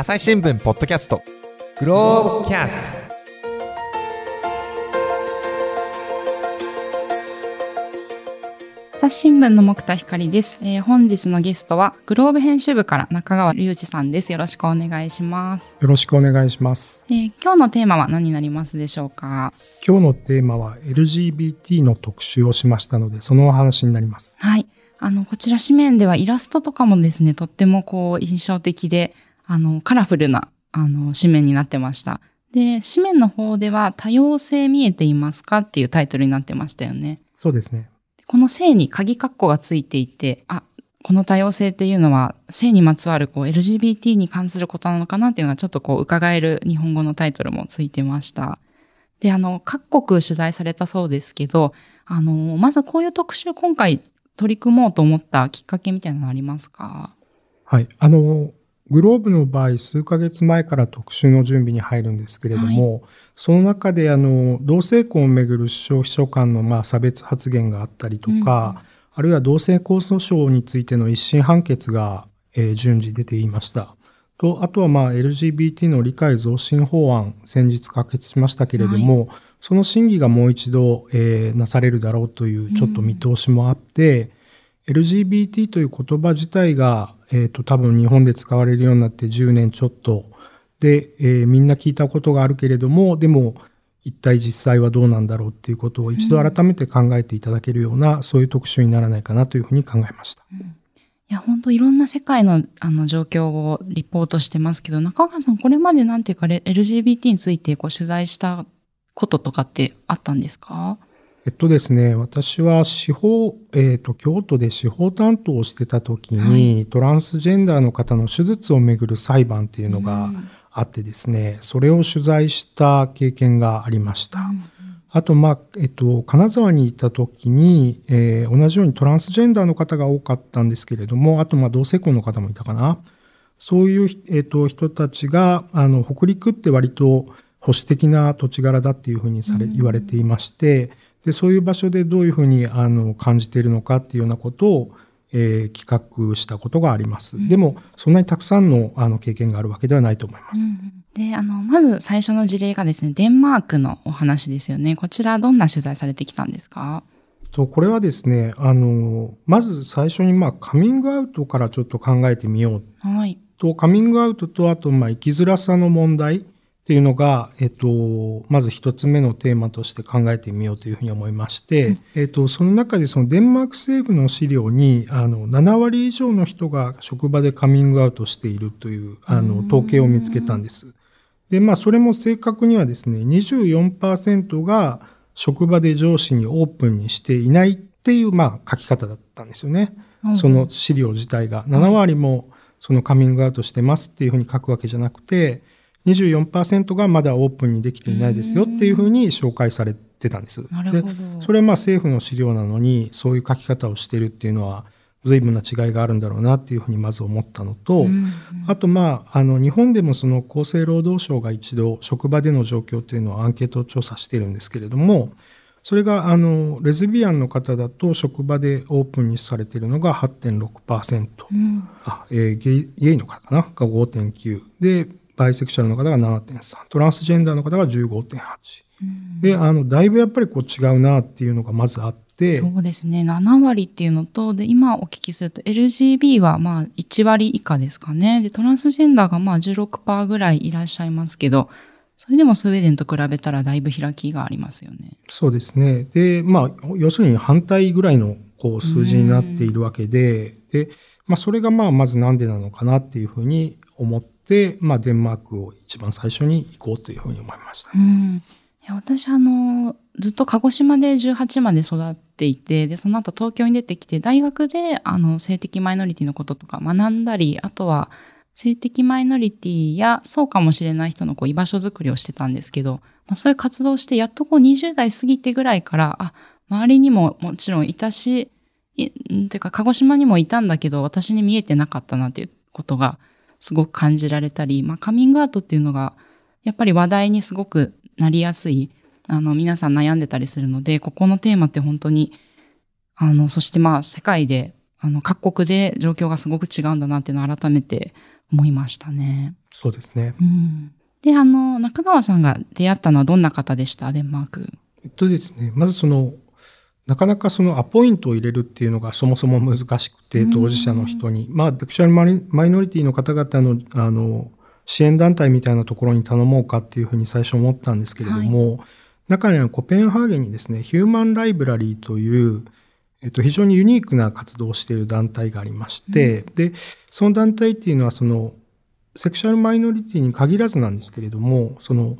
朝日新聞ポッドキャストグローブキャスト朝日新聞の木田光です、えー、本日のゲストはグローブ編集部から中川隆二さんです。よろしくお願いします。よろしくお願いします。えー、今日のテーマは何になりますでしょうか？今日のテーマは LGBT の特集をしましたので、そのお話になります。はい。あの、こちら紙面ではイラストとかもですね、とってもこう印象的で、あの、カラフルな、あの、紙面になってました。で、紙面の方では多様性見えていますかっていうタイトルになってましたよね。そうですね。この性に鍵括弧がついていて、あ、この多様性っていうのは性にまつわるこう LGBT に関することなのかなっていうのがちょっとこう伺える日本語のタイトルもついてました。で、あの、各国取材されたそうですけど、あの、まずこういう特集今回取り組もうと思ったきっかけみたいなのありますか？はい。あの、グローブの場合、数ヶ月前から特集の準備に入るんですけれども、はい、その中で、あの、同性婚をめぐる首相秘書官の、まあ、差別発言があったりとか、うん、あるいは同性婚訴訟についての一審判決が、えー、順次出ていました。と、あとは、まあ、LGBT の理解増進法案、先日可決しましたけれども、はい、その審議がもう一度、えー、なされるだろうという、ちょっと見通しもあって、うん、LGBT という言葉自体が、えっ、ー、と、多分日本で使われるようになって10年ちょっと。で、えー、みんな聞いたことがあるけれども、でも、一体実際はどうなんだろうっていうことを一度改めて考えていただけるような、うん、そういう特集にならないかなというふうに考えました。うん、いや、本当いろんな世界のあの状況をリポートしてますけど、中川さん、これまでなんていうか、LGBT についてこう取材したこととかってあったんですか？えっとですね、私は司法、えっ、ー、と、京都で司法担当をしてた時に、はい、トランスジェンダーの方の手術をめぐる裁判っていうのがあってですね、うん、それを取材した経験がありました。うん、あと、まあ、えっと、金沢にいた時に、えー、同じようにトランスジェンダーの方が多かったんですけれども、あと、まあ、同性婚の方もいたかな。そういう、えっと、人たちが、あの、北陸って割と保守的な土地柄だっていうふうにされ、言われていまして、で、そういう場所でどういうふうにあの感じているのかっていうようなことを、えー、企画したことがあります。うん、でも、そんなにたくさんのあの経験があるわけではないと思います。うん、で、あの、まず最初の事例がですね、デンマークのお話ですよね。こちらどんな取材されてきたんですか？と、これはですね、あの、まず最初にまあカミングアウトからちょっと考えてみよう。はい。と、カミングアウトと、あと、まあ、生きづらさの問題。っていうのが、えっと、まず一つ目のテーマとして考えてみようというふうに思いまして、うん、えっと、その中でそのデンマーク政府の資料に、あの、7割以上の人が職場でカミングアウトしているという、あの、統計を見つけたんです。で、まあ、それも正確にはですね、24%が職場で上司にオープンにしていないっていう、まあ、書き方だったんですよね。うん、その資料自体が。7割もそのカミングアウトしてますっていうふうに書くわけじゃなくて、24%がまだオープンにできていないですよっていうふうに紹介されてたんです。でそれはまあ政府の資料なのにそういう書き方をしてるっていうのは随分な違いがあるんだろうなっていうふうにまず思ったのと、あとまあ、あの日本でもその厚生労働省が一度職場での状況っていうのをアンケート調査してるんですけれども、それがあのレズビアンの方だと職場でオープンにされているのが8.6%、うん、あえー、ゲイゲイの方かな？が5.9でバイセクシャルの方が7.3、トランスジェンダーの方が15.8。で、あの、だいぶやっぱりこう違うなっていうのがまずあって、そうですね。7割っていうのと、で、今お聞きすると LGB はまあ1割以下ですかね。で、トランスジェンダーがまあ16%ぐらいいらっしゃいますけど、それでもスウェーデンと比べたらだいぶ開きがありますよね。そうですね。で、まあ、要するに反対ぐらいのこう数字になっているわけで、で、まあ、それがまあ、まずなんでなのかなっていうふうに思って、で、まあ、デンマークを一番最初に行こうというふうに思いました。うん、いや私、あの、ずっと鹿児島で18まで育っていて、で、その後東京に出てきて、大学で、あの、性的マイノリティのこととか学んだり、あとは、性的マイノリティや、そうかもしれない人のこう居場所づくりをしてたんですけど、まあ、そういう活動をして、やっとこう20代過ぎてぐらいから、あ、周りにももちろんいたし、いてか、鹿児島にもいたんだけど、私に見えてなかったなっていうことが、すごく感じられたり、まあ、カミングアウトっていうのが、やっぱり話題にすごくなりやすい、あの、皆さん悩んでたりするので、ここのテーマって本当に、あの、そしてまあ、世界で、あの、各国で状況がすごく違うんだなっていうのを改めて思いましたね。そうですね。うん、で、あの、中川さんが出会ったのはどんな方でした？デンマーク。えっとですね、まずその、なかなかそのアポイントを入れるっていうのがそもそも難しくて、当事者の人に。まあ、セクシャルマイノリティの方々の、あの、支援団体みたいなところに頼もうかっていうふうに最初思ったんですけれども、はい、中にはコペンハーゲンにですね、ヒューマンライブラリーという、えっと、非常にユニークな活動をしている団体がありまして、うん、で、その団体っていうのは、その、セクシャルマイノリティに限らずなんですけれども、その、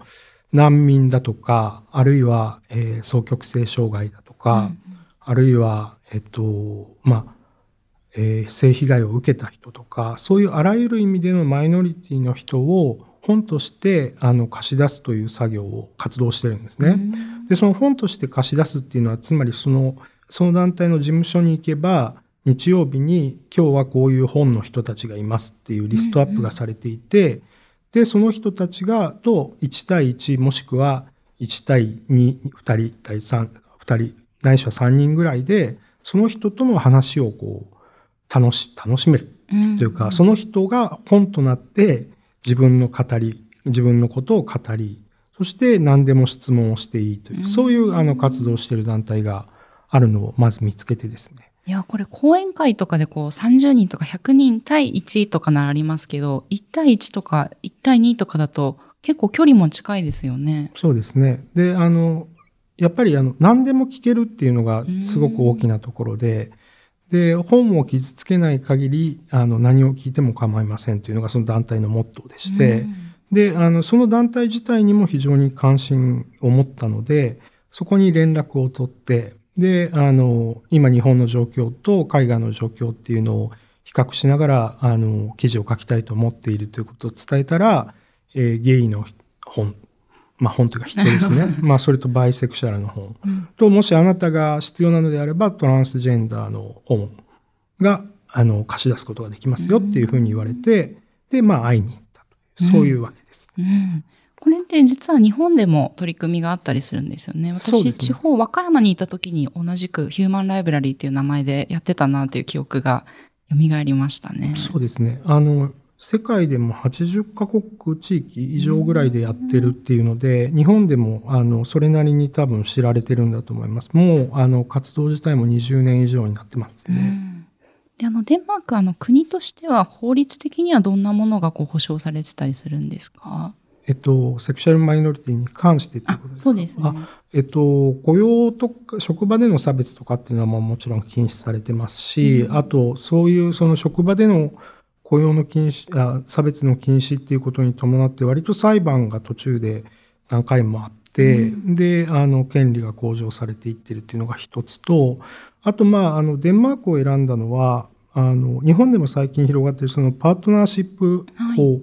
難民だとか、あるいは、えー、双極性障害だとか、うん、あるいは、えっと、まあ、えー、性被害を受けた人とかそういうあらゆる意味でのマイノリティの人を本としてあの貸し出すという作業を活動してるんですね。でその本として貸し出すっていうのはつまりそのその団体の事務所に行けば日曜日に今日はこういう本の人たちがいますっていうリストアップがされていて、でその人たちがと1対1もしくは1対22人対32人ないしは3人ぐらいでその人との話をこう楽し、楽しめる。というか、その人が本となって自分の語り、自分のことを語り、そして何でも質問をしていいという、そういうあの活動をしている団体があるのをまず見つけてですね。いや、これ講演会とかでこう30人とか100人対1とかならありますけど、1対1とか1対2とかだと結構距離も近いですよね。そうですね。で、あの、やっぱりあの何でも聞けるっていうのがすごく大きなところで、で、本を傷つけない限り、あの、何を聞いても構いませんというのがその団体のモットーでして、うん、で、あの、その団体自体にも非常に関心を持ったので、そこに連絡を取って、で、あの、今日本の状況と海外の状況っていうのを比較しながら、あの、記事を書きたいと思っているということを伝えたら、えー、ゲイの本まあ本というか人ですね。まあそれとバイセクシャルの本、うん、と、もしあなたが必要なのであればトランスジェンダーの本が、あの、貸し出すことができますよっていうふうに言われて、で、まあ会いに行ったという、そういうわけです。うん、うんこれって実は日本でも取り組みがあったりするんですよね。私、ね、地方、和歌山にいた時に同じくヒューマンライブラリーっていう名前でやってたなという記憶が蘇りましたね。そうですね。あの、世界でも80カ国地域以上ぐらいでやってるっていうので、日本でもあのそれなりに多分知られてるんだと思います。もうあの活動自体も20年以上になってますね。であのデンマークあの国としては法律的にはどんなものがこう保障されてたりするんですか？えっと、セクシャルマイノリティに関してっていうことですか？そうですね。えっと、雇用とか、職場での差別とかっていうのはもちろん禁止されてますし、うん、あと、そういうその職場での雇用の禁止あ、差別の禁止っていうことに伴って、割と裁判が途中で何回もあって、うん、で、あの、権利が向上されていってるっていうのが一つと、あと、まあ、あの、デンマークを選んだのは、あの、日本でも最近広がっているそのパートナーシップ法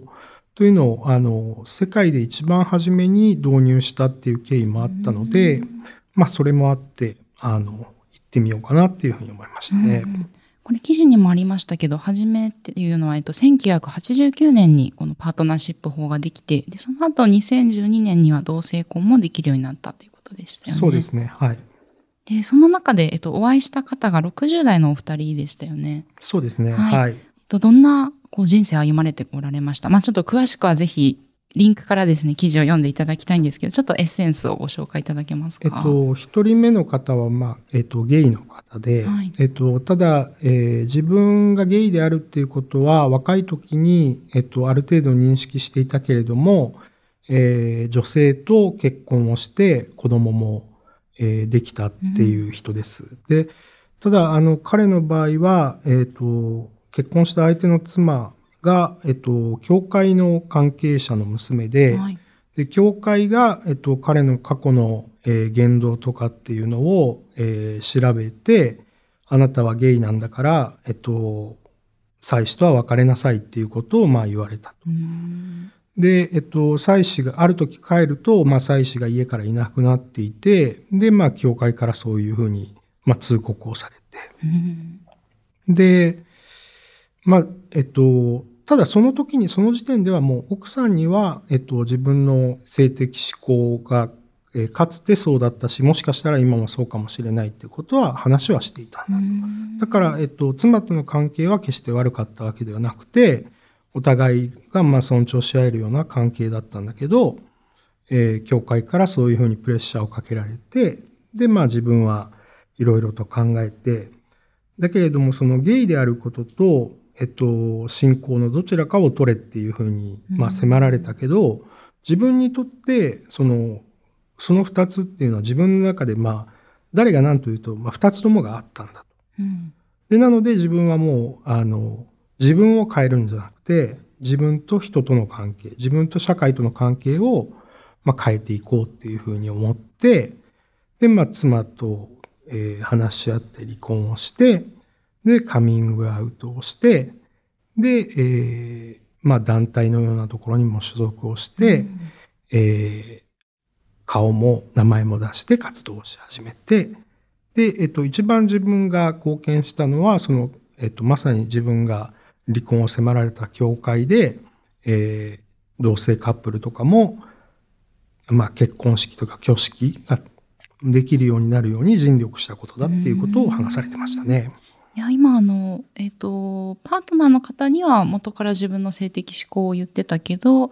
というのを、はい、あの、世界で一番初めに導入したっていう経緯もあったので、うん、まあ、それもあって、あの、行ってみようかなっていうふうに思いましたね。うんこれ記事にもありましたけど、初めっていうのは、えっと、1989年にこのパートナーシップ法ができて、で、その後2012年には同性婚もできるようになったということでしたよね。そうですね。はい。で、その中で、えっと、お会いした方が60代のお二人でしたよね。そうですね。はい。はい、とどんなこう人生歩まれておられましたまあちょっと詳しくはぜひリンクからですね、記事を読んでいただきたいんですけど、ちょっとエッセンスをご紹介いただけますか？えっと、一人目の方は、まあ、えっと、ゲイの方で、はい、えっと、ただ、えー、自分がゲイであるっていうことは、若い時に、えっと、ある程度認識していたけれども、えー、女性と結婚をして子供も、えー、できたっていう人です。うん、で、ただ、あの、彼の場合は、えっと、結婚した相手の妻が、えっと、教会の関係者の娘で、はい、で、教会が、えっと、彼の過去の、えー、言動とかっていうのを、えー、調べて、あなたはゲイなんだから、えっと、妻子とは別れなさいっていうことを、まあ言われたと。で、えっと、妻子が、ある時帰ると、まあ妻子が家からいなくなっていて、で、まあ教会からそういうふうに、まあ通告をされて。で、まあ、えっと、ただその時に、その時点ではもう奥さんには、えっと、自分の性的思考が、えかつてそうだったし、もしかしたら今もそうかもしれないっていうことは話はしていたんだ。だから、えっと、妻との関係は決して悪かったわけではなくて、お互いがまあ尊重し合えるような関係だったんだけど、えー、教会からそういうふうにプレッシャーをかけられて、で、まあ自分はいろいろと考えて、だけれどもそのゲイであることと、えっと、信仰のどちらかを取れっていうふうに、まあ迫られたけど、うん、自分にとって、その、その二つっていうのは自分の中でまあ、誰が何と言うと、まあ二つともがあったんだと。うん、で、なので自分はもう、あの、自分を変えるんじゃなくて、自分と人との関係、自分と社会との関係を、まあ、変えていこうっていうふうに思って、で、まあ、妻と、えー、話し合って離婚をして、で、カミングアウトをして、で、えー、まあ、団体のようなところにも所属をして、うん、えー、顔も名前も出して活動し始めて、で、えっと、一番自分が貢献したのは、その、えっと、まさに自分が離婚を迫られた教会で、えー、同性カップルとかも、まあ、結婚式とか挙式ができるようになるように尽力したことだっていうことを話されてましたね。いや、今あの、えっ、ー、と、パートナーの方には元から自分の性的思考を言ってたけど、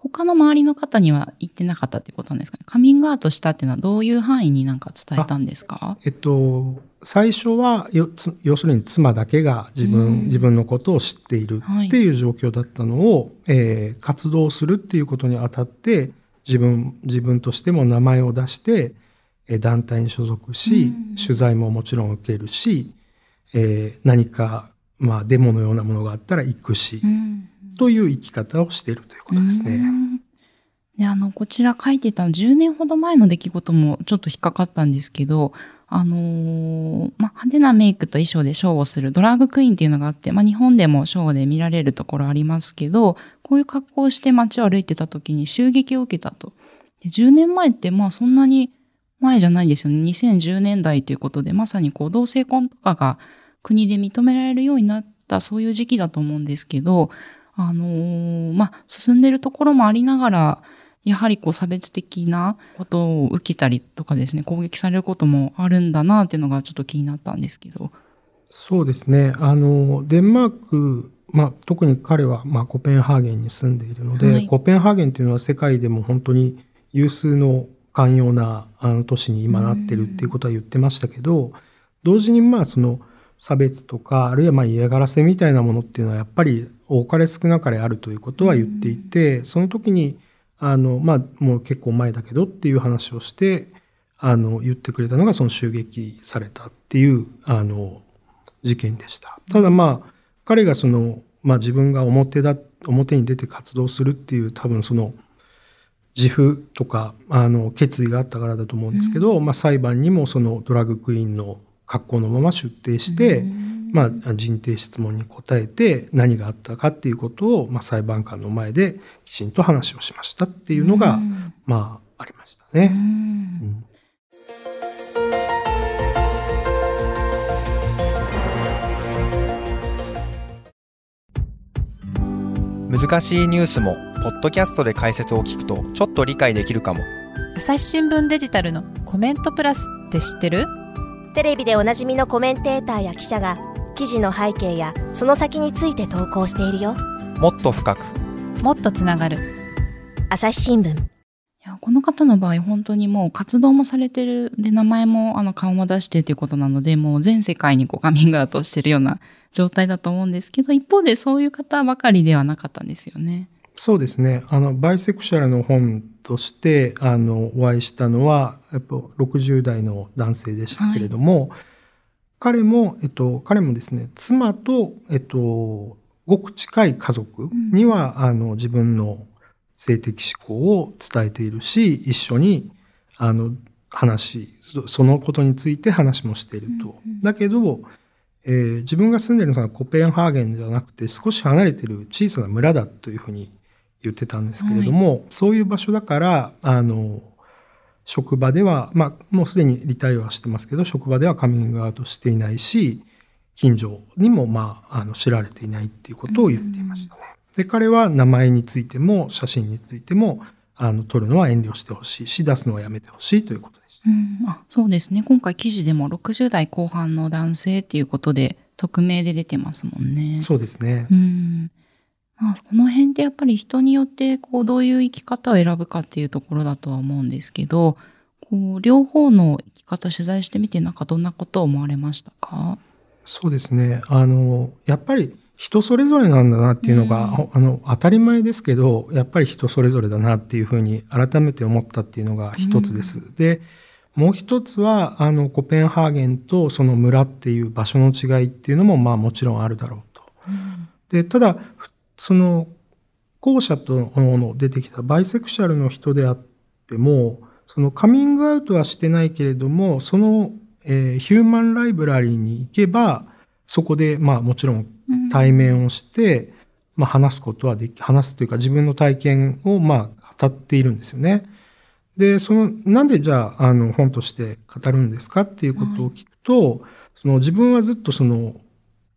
他の周りの方には言ってなかったってことなんですかね？カミングアウトしたっていうのはどういう範囲になんか伝えたんですか？えっと、最初は要するに妻だけが自分、うん、自分のことを知っているっていう状況だったのを、はい、えー、活動するっていうことにあたって自分自分としても名前を出して団体に所属し、うん、取材ももちろん受けるし、えー、何か、まあ、デモのようなものがあったら行くし、うん、という生き方をしているということですね。であのこちら書いてた10年ほど前の出来事もちょっと引っかかったんですけどあのー、ま派手なメイクと衣装でショーをするドラッグクイーンっていうのがあって、まあ、日本でもショーで見られるところありますけど、こういう格好をして街を歩いてた時に襲撃を受けたと。で10年前ってまあそんなに前じゃないですよね。2010年代ということで、まさにこう同性婚とかが国で認められるようになったそういう時期だと思うんですけど、あのー、まあ進んでるところもありながら、やはりこう差別的なことを受けたりとかですね、攻撃されることもあるんだなっていうのがちょっと気になったんですけど。そうですね。あの、デンマーク、まあ、特に彼は、まあ、コペンハーゲンに住んでいるので、はい、コペンハーゲンっていうのは世界でも本当に有数の寛容なあの都市に今なってるっていうことは言ってましたけど、同時にまあその差別とか、あるいはまあ嫌がらせみたいなものっていうのはやっぱり多かれ少なかれあるということは言っていて、その時にあの、まあ、もう結構前だけどっていう話をして、あの、言ってくれたのがその襲撃されたっていう、あの、事件でした。ただまあ、彼がその、まあ自分が表だ、表に出て活動するっていう多分その、自負とか、あの、決意があったからだと思うんですけど、うん、まあ裁判にもそのドラッグクイーンの格好のまま出廷して、うん。まあ、人定質問に答えて何があったかっていうことを、まあ、裁判官の前できちんと話をしましたっていうのが、まあ、ありましたね。難しいニュースもポッドキャストで解説を聞くとちょっと理解できるかも。朝日新聞デジタルのコメントプラスって知ってる？テレビでおなじみのコメンテーターや記者が記事の背景やその先について投稿しているよ。もっと深く。もっとつながる。朝日新聞。いやこの方の場合本当にもう活動もされてるで名前もあの顔も出してということなのでもう全世界にこうカミングアウトしてるような状態だと思うんですけど一方でそういう方ばかりではなかったんですよね。そうですね。あの、バイセクシャルの本として、あの、お会いしたのは、やっぱ60代の男性でしたけれども、はい彼も、えっと、彼もですね、妻と、えっと、ごく近い家族には、うん、あの、自分の性的思考を伝えているし、一緒に、あの、話、そのことについて話もしていると。うんうん、だけど、えー、自分が住んでるのはコペンハーゲンじゃなくて少し離れてる小さな村だというふうに言ってたんですけれども、はい、そういう場所だから、あの、職場では、まあ、もうすでにリタイアはしてますけど、職場ではカミングアウトしていないし、近所にも、まあ、あの、知られていないっていうことを言っていましたね。で、彼は名前についても、写真についても、あの、撮るのは遠慮してほしいし、出すのはやめてほしいということでした。うん、あそうですね。今回記事でも60代後半の男性っていうことで、匿名で出てますもんね。そうですね。うんまあ、この辺ってやっぱり人によってこうどういう生き方を選ぶかっていうところだとは思うんですけど、こう両方の生き方取材してみてなんかどんなことを思われましたか？そうですね。あの、やっぱり人それぞれなんだなっていうのが、うん、あの、当たり前ですけど、やっぱり人それぞれだなっていうふうに改めて思ったっていうのが一つです。うん、で、もう一つは、あの、コペンハーゲンとその村っていう場所の違いっていうのも、まあもちろんあるだろうと。うん、で、ただ、その、後者との出てきたバイセクシャルの人であっても、そのカミングアウトはしてないけれども、その、えー、ヒューマンライブラリーに行けば、そこで、まあもちろん対面をして、うん、まあ話すことはでき、話すというか自分の体験をまあ語っているんですよね。で、その、なんでじゃあ、あの、本として語るんですかっていうことを聞くと、はい、その自分はずっとその、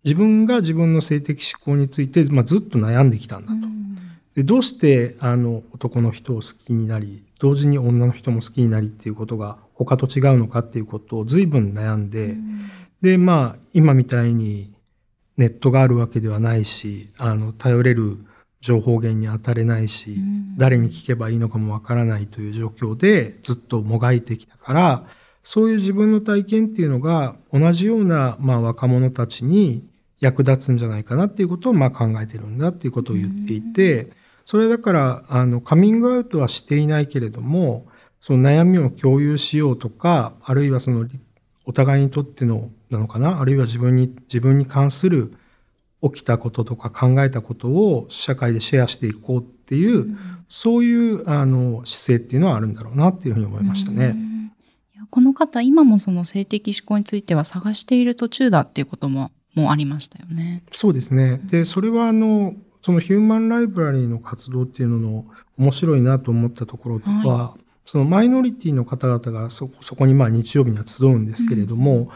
自分が自分の性的思考について、まあ、ずっと悩んできたんだと。うん、でどうしてあの男の人を好きになり同時に女の人も好きになりっていうことが他と違うのかっていうことを随分悩んで、うん、でまあ今みたいにネットがあるわけではないしあの頼れる情報源に当たれないし、うん、誰に聞けばいいのかもわからないという状況でずっともがいてきたからそういう自分の体験っていうのが同じような、まあ、若者たちに役立つんじゃないかなっていうことをまあ考えてるんだっていうことを言っていて、それだからあのカミングアウトはしていないけれどもその悩みを共有しようとかあるいはそのお互いにとってのなのかなあるいは自分に自分に関する起きたこととか考えたことを社会でシェアしていこうっていう、うん、そういうあの姿勢っていうのはあるんだろうなっていうふうに思いましたね。この方今もその性的思考については探している途中だっていうことももありましたよね。そうですね。で、それはあの、そのヒューマンライブラリーの活動っていうのの面白いなと思ったところとは、はい、そのマイノリティの方々がそそこにまあ日曜日には集うんですけれども、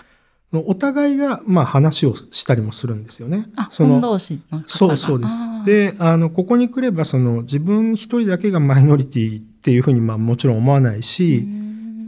うん、お互いがまあ話をしたりもするんですよね。あ、その同士のそうそうです。で、あの、ここに来ればその自分一人だけがマイノリティっていうふうにまあもちろん思わないし、うん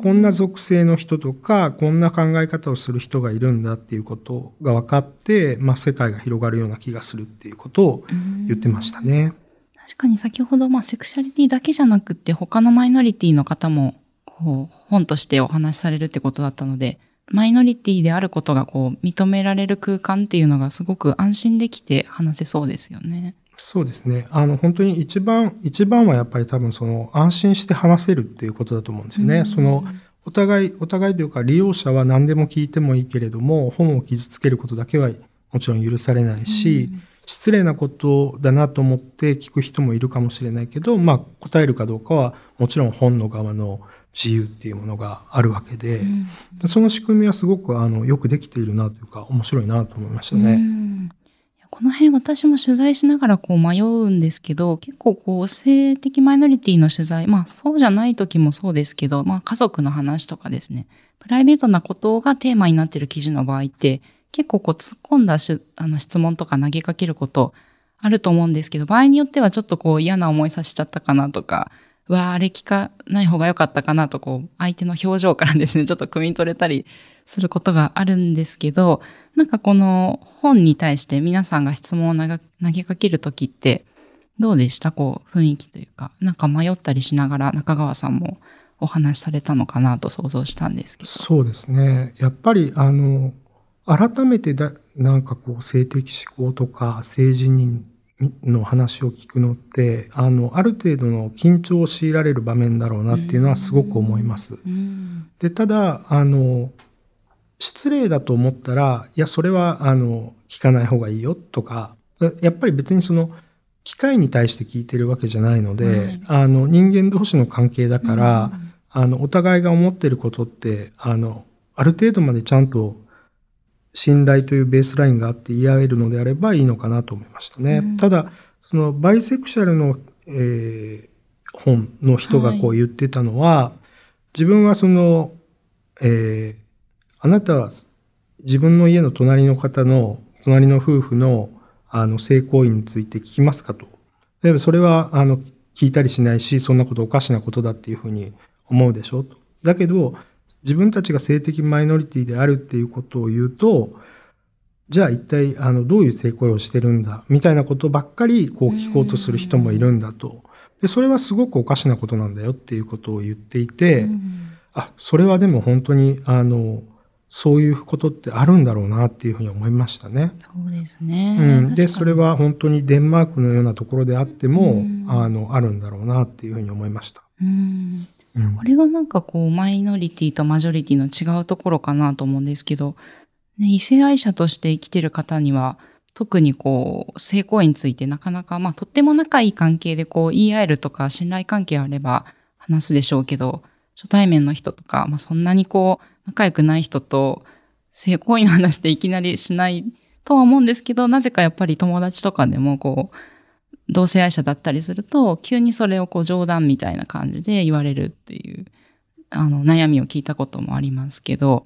こんな属性の人とか、こんな考え方をする人がいるんだっていうことが分かって、まあ、世界が広がるような気がするっていうことを言ってましたね。確かに先ほど、まあ、セクシャリティだけじゃなくて、他のマイノリティの方も、こう、本としてお話しされるってことだったので、マイノリティであることがこう認められる空間っていうのがすごく安心できて話せそうですよね。そうですね。あの、本当に一番、一番はやっぱり多分その安心して話せるっていうことだと思うんですよね。その、お互い、お互いというか利用者は何でも聞いてもいいけれども、本を傷つけることだけはもちろん許されないし、失礼なことだなと思って聞く人もいるかもしれないけど、まあ答えるかどうかはもちろん本の側の自由っていうものがあるわけで、うん、その仕組みはすごくあのよくできているなというか面白いなと思いましたね。うんこの辺私も取材しながらこう迷うんですけど、結構こう性的マイノリティの取材、まあそうじゃない時もそうですけど、まあ家族の話とかですね、プライベートなことがテーマになってる記事の場合って、結構こう突っ込んだしあの質問とか投げかけることあると思うんですけど、場合によってはちょっとこう嫌な思いさせちゃったかなとか、わあ、あれ聞かない方が良かったかなと、こう、相手の表情からですね、ちょっと汲み取れたりすることがあるんですけど、なんかこの本に対して皆さんが質問を投げかけるときって、どうでした？こう、雰囲気というか、なんか迷ったりしながら中川さんもお話しされたのかなと想像したんですけど。そうですね。やっぱり、あの、改めてだ、なんかこう、性的思考とか、政治にの話を聞くのって、あの、ある程度の緊張を強いられる場面だろうなっていうのはすごく思います。で、ただ、あの、失礼だと思ったら、いや、それは、あの、聞かない方がいいよとか、やっぱり別にその、機械に対して聞いてるわけじゃないので、はい、あの、人間同士の関係だから、あの、お互いが思ってることって、あの、ある程度までちゃんと信頼というベースラインがあって言い合えるのであればいいのかなと思いましたね。うん、ただ、そのバイセクシャルの、えー、本の人がこう言ってたのは、はい、自分はその、えー、あなたは自分の家の隣の方の、隣の夫婦のあの性行為について聞きますかと。でそれはあの聞いたりしないし、そんなことおかしなことだっていうふうに思うでしょと。だけど、自分たちが性的マイノリティであるっていうことを言うと、じゃあ一体あのどういう性行為をしてるんだ？みたいなことばっかりこう聞こうとする人もいるんだと。で、それはすごくおかしなことなんだよっていうことを言っていて、あ、それはでも本当にあの、そういうことってあるんだろうなっていうふうに思いましたね。そうですね。うん、で、それは本当にデンマークのようなところであっても、あの、あるんだろうなっていうふうに思いました。うんうん、これがなんかこう、マイノリティとマジョリティの違うところかなと思うんですけど、ね、異性愛者として生きてる方には、特にこう、性行為についてなかなか、まあ、とっても仲いい関係でこう、言い合えるとか、信頼関係あれば話すでしょうけど、初対面の人とか、まあ、そんなにこう、仲良くない人と性行為の話でいきなりしないとは思うんですけど、なぜかやっぱり友達とかでもこう、同性愛者だったりすると、急にそれをこう冗談みたいな感じで言われるっていう、あの、悩みを聞いたこともありますけど、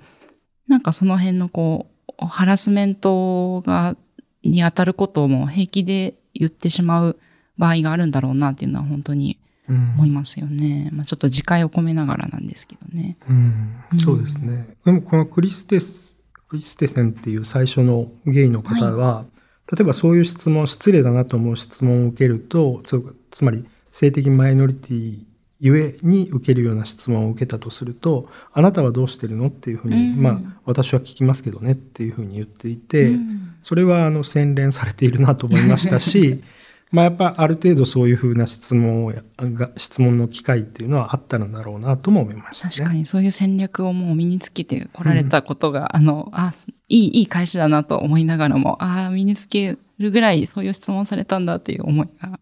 なんかその辺のこう、ハラスメントが、に当たることも平気で言ってしまう場合があるんだろうなっていうのは本当に思いますよね。うん、まあちょっと自戒を込めながらなんですけどね。うん、そうですね。でもこのクリステス、クリステセンっていう最初のゲイの方は、はい、例えばそういう質問、失礼だなと思う質問を受けると、つまり性的マイノリティゆえに受けるような質問を受けたとすると、あなたはどうしてるのっていうふうに、うん、まあ私は聞きますけどねっていうふうに言っていて、うん、それはあの洗練されているなと思いましたし、まあやっぱある程度そういうふうな質問をが、質問の機会っていうのはあったんだろうなとも思いました、ね、確かにそういう戦略をもう身につけてこられたことが、うん、あの、あ、いい、いい返しだなと思いながらも、ああ、身につけるぐらいそういう質問されたんだっていう思いが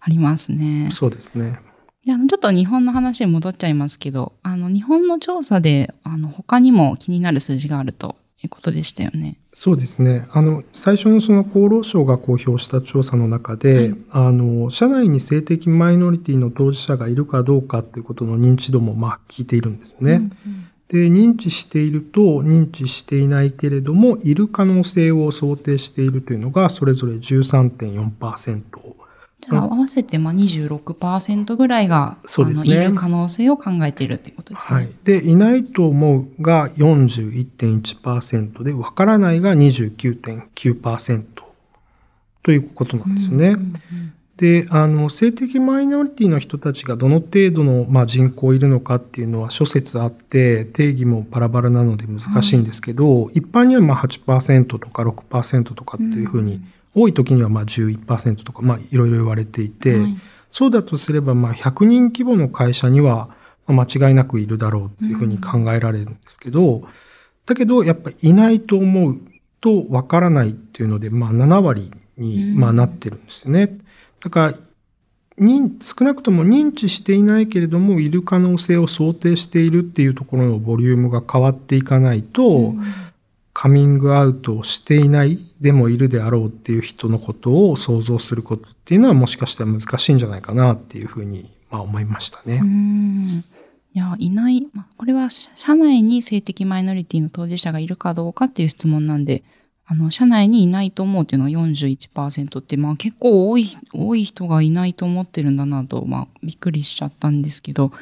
ありますね。そうですね。であのちょっと日本の話に戻っちゃいますけど、あの日本の調査であの他にも気になる数字があるということでしたよね。そうですね。あの、最初のその厚労省が公表した調査の中で、はい、あの、社内に性的マイノリティの当事者がいるかどうかということの認知度も、まあ、聞いているんですね。うんうん、で、認知していると、認知していないけれども、いる可能性を想定しているというのが、それぞれ13.4%。じゃあ合わせてまあ26%ぐらいが、そうですね、いる可能性を考えているということですね。はい。で、いないと思うが41.1%で、わからないが29.9%ということなんですよね。うんうんうんで、あの、性的マイノリティの人たちがどの程度の、まあ、人口いるのかっていうのは諸説あって、定義もバラバラなので難しいんですけど、はい、一般にはまあ8%とか6%とかっていうふうに多い時にはまあ11%とか、まあいろいろ言われていて、はい、そうだとすればまあ100人規模の会社には間違いなくいるだろうっていうふうに考えられるんですけど、うん、だけどやっぱりいないと思うとわからないっていうので、まあ7割にまあなってるんですね。うん、だから少なくとも認知していないけれども、いる可能性を想定しているっていうところのボリュームが変わっていかないと、うん、カミングアウトをしていないでもいるであろうっていう人のことを想像することっていうのはもしかしたら難しいんじゃないかなっていうふうに、まあ、思いましたね。いや、いない、まあ、これは社内に性的マイノリティの当事者がいるかどうかっていう質問なんで、あの、社内にいないと思うっていうのは41%って、まあ結構多い、多い人がいないと思ってるんだなと、まあびっくりしちゃったんですけど、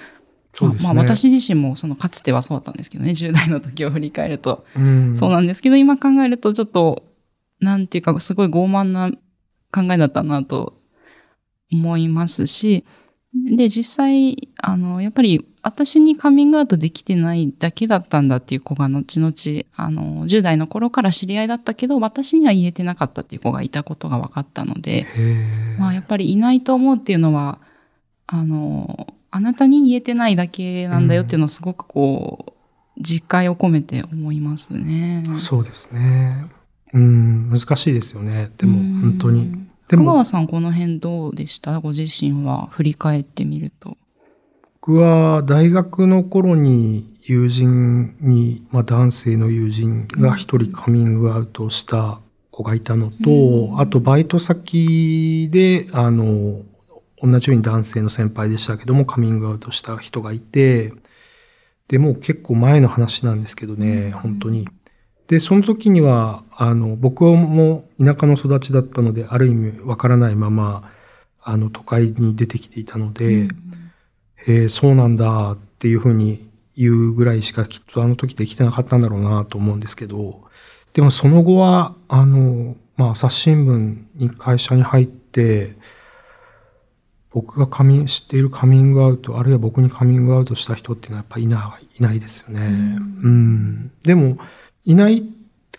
ね、まあ、私自身もそのかつてはそうだったんですけどね、10代の時を振り返ると。そうなんですけど、今考えるとちょっと、なんていうか、すごい傲慢な考えだったなと思いますし、で、実際、あの、やっぱり私にカミングアウトできてないだけだったんだっていう子が後々、あの、10代の頃から知り合いだったけど、私には言えてなかったっていう子がいたことが分かったので、まあやっぱりいないと思うっていうのは、あの、あなたに言えてないだけなんだよっていうのをすごくこう、実感を込めて思いますね。そうですね。うん、難しいですよね。でも、本当に。でも。香川さん、この辺どうでした？ご自身は振り返ってみると。僕は大学の頃に友人に、まあ男性の友人が一人カミングアウトした子がいたのと、うん、あとバイト先で、あの、同じように男性の先輩でしたけども、カミングアウトした人がいて、で、もう結構前の話なんですけどね、本当に。で、その時には、あの、僕も田舎の育ちだったので、ある意味わからないまま、あの、都会に出てきていたので、うん、えー、そうなんだっていうふうに言うぐらいしかきっとあの時できてなかったんだろうなと思うんですけど、でもその後は、あの、まあ、朝日新聞に会社に入って、僕がカミ知っているカミングアウト、あるいは僕にカミングアウトした人っていうのはやっぱいないいないですよね。うん。でも、いない、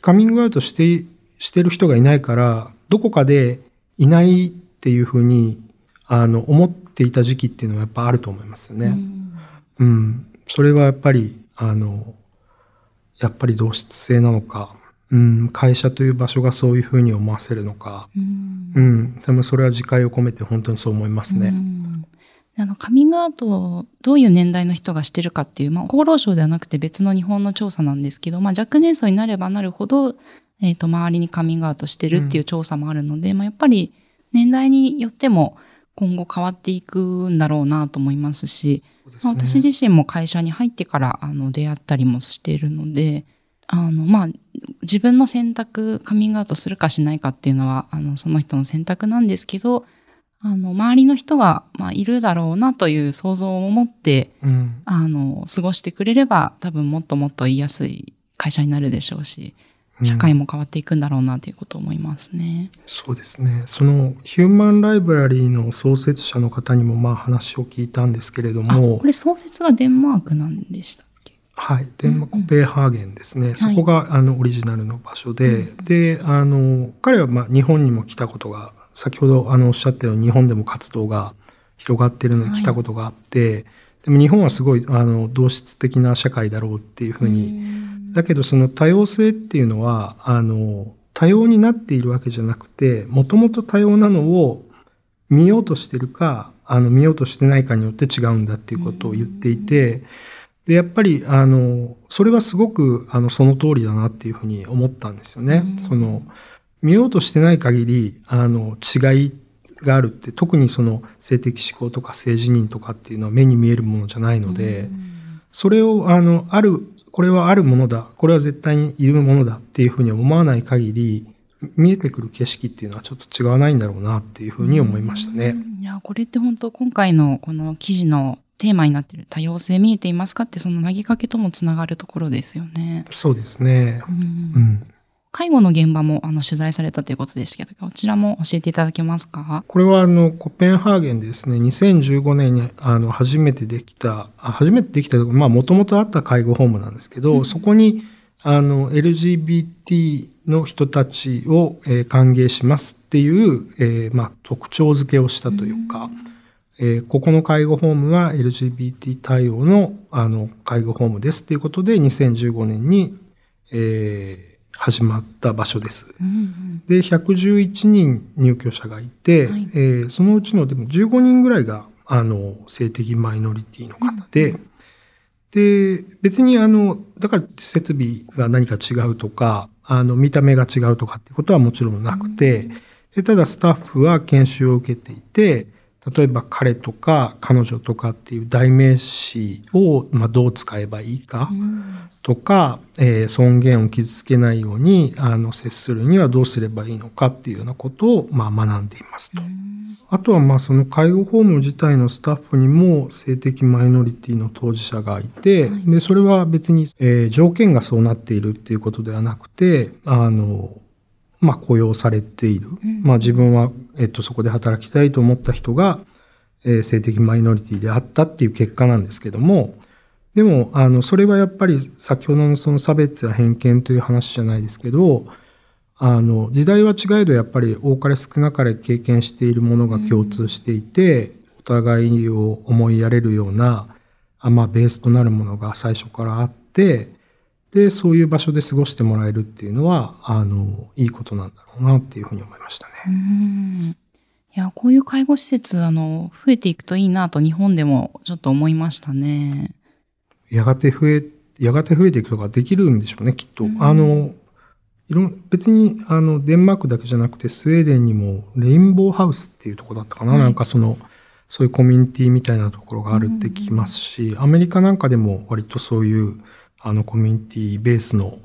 カミングアウトして、してる人がいないから、どこかでいないっていうふうに、あの、思っていた時期っていうのはやっぱあると思いますよね。うん、うん。それはやっぱり、あの、やっぱり同質性なのか、うん、会社という場所がそういうふうに思わせるのか、うん、うん、でもそれは自戒を込めて本当にそう思いますね。うん。あの、カミングアウトをどういう年代の人がしてるかっていう、まあ、厚労省ではなくて別の日本の調査なんですけど、まあ、若年層になればなるほど、えっ、ー、と、周りにカミングアウトしてるっていう調査もあるので、うん、まあ、やっぱり年代によっても今後変わっていくんだろうなと思いますし、すね、まあ、私自身も会社に入ってから、あの、出会ったりもしているので、あの、まあ、自分の選択、カミングアウトするかしないかっていうのは、あの、その人の選択なんですけど、あの、周りの人が、まあ、いるだろうなという想像を持って、うん、あの、過ごしてくれれば、多分もっともっと言いやすい会社になるでしょうし、社会も変わっていくんだろうなということを思いますね、うん。そうですね。そのヒューマンライブラリーの創設者の方にもまあ話を聞いたんですけれども。これ創設がデンマークなんでしたはい。デンマーク、コペンハーゲンですね。そこが、あの、オリジナルの場所で、で、あの、彼は、まあ、日本にも来たことが、先ほど、あの、おっしゃったように、日本でも活動が広がってるのに来たことがあって、でも日本はすごい、あの、同質的な社会だろうっていうふうに、だけど、その多様性っていうのは、あの、多様になっているわけじゃなくて、もともと多様なのを見ようとしてるか、あの、見ようとしてないかによって違うんだっていうことを言っていて、で、やっぱり、あの、それはすごく、あの、その通りだなっていうふうに思ったんですよね。その、見ようとしてない限り、あの、違いがあるって、特にその性的思考とか性自認とかっていうのは目に見えるものじゃないので、それを、あの、ある、これはあるものだ、これは絶対にいるものだっていうふうに思わない限り、見えてくる景色っていうのはちょっと違わないんだろうなっていうふうに思いましたね。いや、これって本当今回のこの記事のテーマになっている多様性見えていますかってその投げかけともつながるところですよね。そうですね。うん、うん。介護の現場もあの取材されたということでしたけど、こちらも教えていただけますか？これはあの、コペンハーゲンでですね、2015年にあの、初めてできた、初めてできた、まあ、もともとあった介護ホームなんですけど、うん、そこに、あの、LGBT の人たちを、えー、歓迎しますっていう、えー、まあ、特徴付けをしたというか、うんえー、ここの介護ホームは LGBT 対応のあの介護ホームです。ということで2015年に、えー、始まった場所です。うんうん、で111人入居者がいて、はい、えー、そのうちのでも15人ぐらいがあの性的マイノリティの方で、うんうん、で別にあのだから設備が何か違うとかあの見た目が違うとかっていうことはもちろんなくて、うん、でただスタッフは研修を受けていて例えば彼とか彼女とかっていう代名詞を、まあ、どう使えばいいかとか、えー、尊厳を傷つけないようにあの接するにはどうすればいいのかっていうようなことを、まあ、学んでいますと。あとはまあその介護ホーム自体のスタッフにも性的マイノリティの当事者がいて、でそれは別に、えー、条件がそうなっているっていうことではなくてあのまあ、雇用されている。うん、まあ、自分は、えっと、そこで働きたいと思った人が、えー、性的マイノリティであったっていう結果なんですけども、でも、あの、それはやっぱり先ほどのその差別や偏見という話じゃないですけど、あの、時代は違えどやっぱり多かれ少なかれ経験しているものが共通していて、うん、お互いを思いやれるような、あまあ、ベースとなるものが最初からあって、で、そういう場所で過ごしてもらえるっていうのは、あの、いいことなんだろうなっていうふうに思いましたね。うんいや、こういう介護施設、あの、増えていくといいなと日本でもちょっと思いましたね。やがて増え、やがて増えていくとかできるんでしょうね、きっと。あの、いろ別に、あの、デンマークだけじゃなくて、スウェーデンにも、レインボーハウスっていうとこだったかな、はい、なんかその、そういうコミュニティみたいなところがあるって聞きますし、アメリカなんかでも割とそういう、あのコミュニティベースの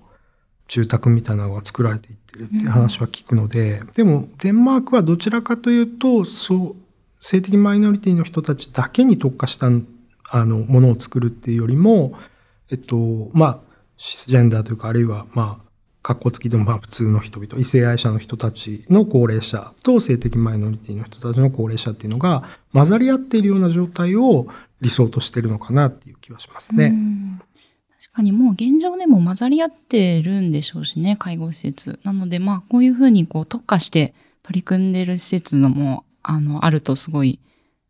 住宅みたいなのが作られていってるっていう話は聞くので、うん、でもデンマークはどちらかというと、そう、性的マイノリティの人たちだけに特化したあのものを作るっていうよりも、えっと、まあ、シスジェンダーというか、あるいは、まあ、格好付きでもまあ普通の人々、異性愛者の人たちの高齢者と性的マイノリティの人たちの高齢者っていうのが混ざり合っているような状態を理想としてるのかなっていう気はしますね。確かにもう現状でも混ざり合ってるんでしょうしね、介護施設。なのでまあこういうふうにこう特化して取り組んでる施設のもあのあるとすごい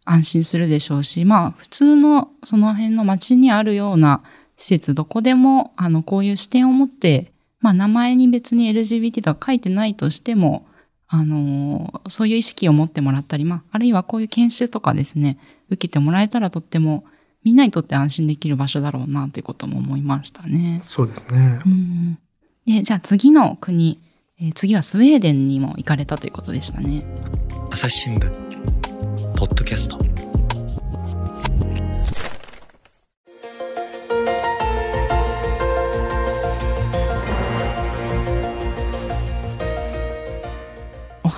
安心するでしょうし、まあ普通のその辺の街にあるような施設どこでもあのこういう視点を持ってまあ名前に別に LGBT とか書いてないとしても、あの、そういう意識を持ってもらったり、まあ、あるいはこういう研修とかですね、受けてもらえたらとっても、みんなにとって安心できる場所だろうなということも思いましたね。そうですね。うん、で、じゃあ次の国、えー、次はスウェーデンにも行かれたということでしたね。朝日新聞、ポッドキャスト。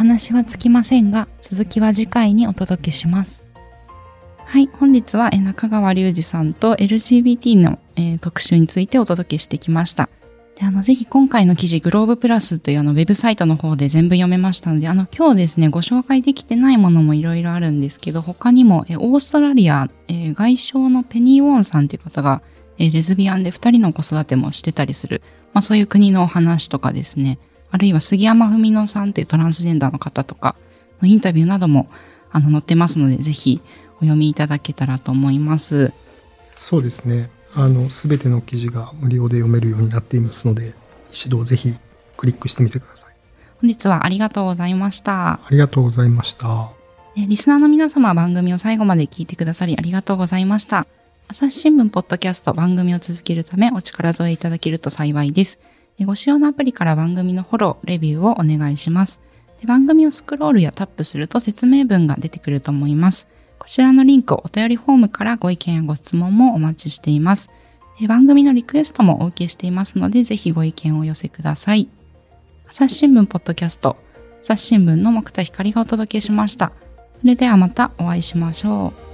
話はつきませんが、続きは次回にお届けします。はい、本日は中川隆二さんと LGBT の、えー、特集についてお届けしてきました。であのぜひ今回の記事、グローブプラスというあのウェブサイトの方で全部読めましたので、あの今日ですね、ご紹介できてないものもいろいろあるんですけど、他にも、えオーストラリア、えー、外相のペニー・ウォンさんという方が、えー、レズビアンで二人の子育てもしてたりする、まあそういう国のお話とかですね、あるいは杉山文乃さんというトランスジェンダーの方とかのインタビューなどもあの載ってますので、ぜひお読みいただけたらと思います。そうですね。あの、すべての記事が無料で読めるようになっていますので、指導ぜひクリックしてみてください。本日はありがとうございました。ありがとうございました。リスナーの皆様番組を最後まで聞いてくださりありがとうございました。朝日新聞ポッドキャスト番組を続けるためお力添えいただけると幸いです。ご使用のアプリから番組のフォロー、レビューをお願いします。で番組をスクロールやタップすると説明文が出てくると思います。こちらのリンク、お便りフォームからご意見やご質問もお待ちしています。番組のリクエストもお受けしていますので、ぜひご意見をお寄せください。朝日新聞ポッドキャスト、朝日新聞の木田光がお届けしました。それではまたお会いしましょう。